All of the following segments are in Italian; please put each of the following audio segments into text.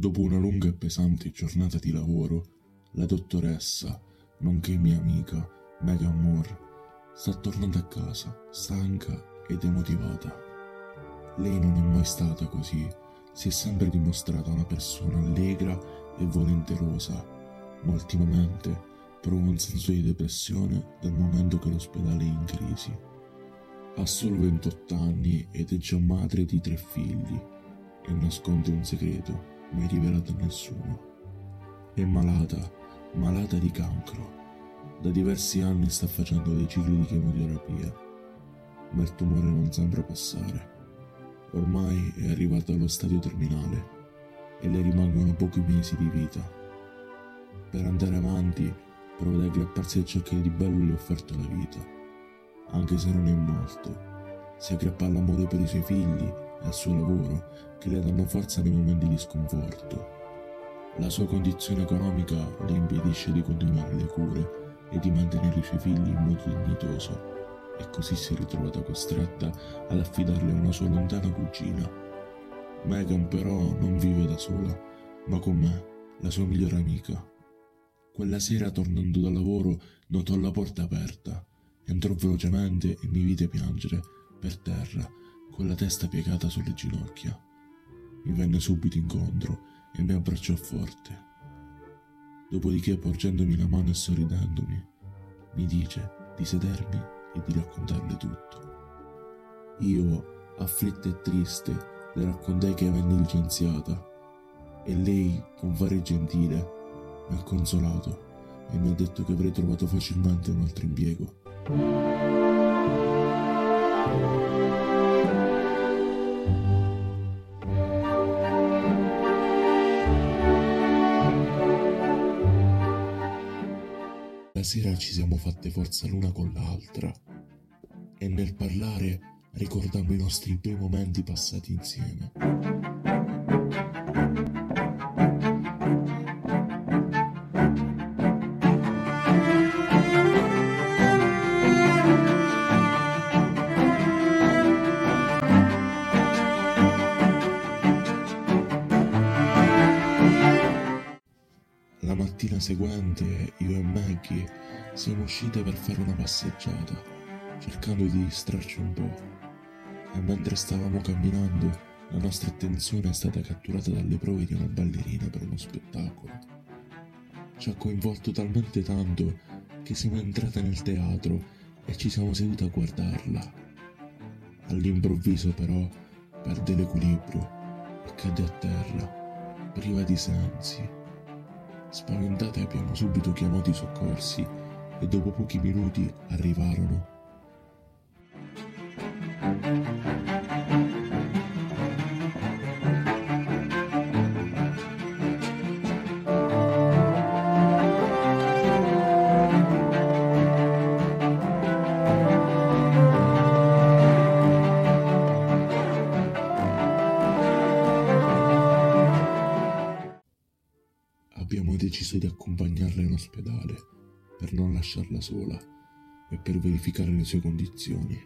Dopo una lunga e pesante giornata di lavoro, la dottoressa, nonché mia amica, Megan Moore, sta tornando a casa, stanca e demotivata. Lei non è mai stata così, si è sempre dimostrata una persona allegra e volenterosa, ma ultimamente prova un senso di depressione dal momento che l'ospedale è in crisi. Ha solo 28 anni ed è già madre di tre figli e nasconde un segreto mai rivelato a nessuno. È malata, malata di cancro. Da diversi anni sta facendo dei cicli di chemioterapia, ma il tumore non sembra passare. Ormai è arrivata allo stadio terminale e le rimangono pochi mesi di vita. Per andare avanti prova ad aggrapparsi a ciò che di bello le ha offerto la vita, anche se non è molto. Si aggrappa all'amore per i suoi figli al suo lavoro che le danno forza nei momenti di sconforto. La sua condizione economica le impedisce di continuare le cure e di mantenere i suoi figli in modo dignitoso e così si è ritrovata costretta ad affidarli a una sua lontana cugina. Megan però non vive da sola, ma con me, la sua migliore amica. Quella sera tornando dal lavoro notò la porta aperta, entrò velocemente e mi vide piangere per terra con la testa piegata sulle ginocchia. Mi venne subito incontro e mi abbracciò forte. Dopodiché, porgendomi la mano e sorridendomi, mi dice di sedermi e di raccontarle tutto. Io, afflitta e triste, le raccontai che venni licenziata e lei, con fare gentile, mi ha consolato e mi ha detto che avrei trovato facilmente un altro impiego. La sera ci siamo fatte forza l'una con l'altra e nel parlare ricordammo i nostri bei momenti passati insieme. Mattina seguente io e Maggie siamo uscite per fare una passeggiata, cercando di distrarci un po'. E mentre stavamo camminando, la nostra attenzione è stata catturata dalle prove di una ballerina per uno spettacolo. Ci ha coinvolto talmente tanto che siamo entrate nel teatro e ci siamo sedute a guardarla. All'improvviso però perde l'equilibrio e cade a terra, priva di sensi. Spaventate abbiamo subito chiamato i soccorsi e dopo pochi minuti arrivarono. Deciso di accompagnarla in ospedale per non lasciarla sola e per verificare le sue condizioni.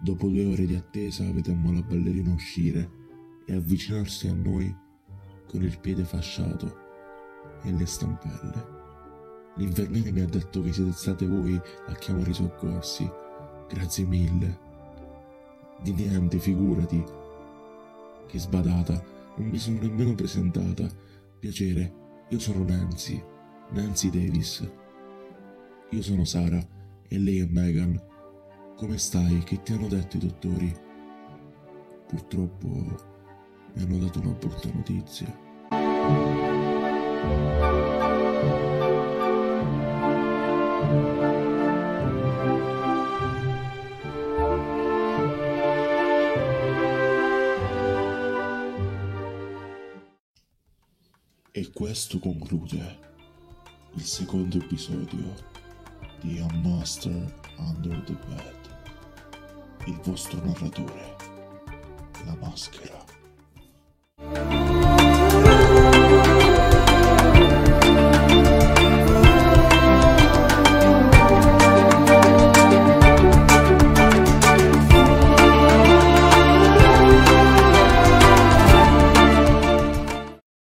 Dopo due ore di attesa vedemmo la ballerina uscire e avvicinarsi a noi con il piede fasciato e le stampelle. L'infermiere mi ha detto che siete state voi a chiamare i soccorsi. Grazie mille. Di niente, figurati. Che sbadata, non mi sono nemmeno presentata. Piacere, io sono Nancy, Nancy Davis. Io sono Sara e lei è Megan. Come stai? Che ti hanno detto i dottori? Purtroppo mi hanno dato una brutta notizia. E questo conclude il secondo episodio di A Master Under the Bed. Il vostro narratore, la maschera.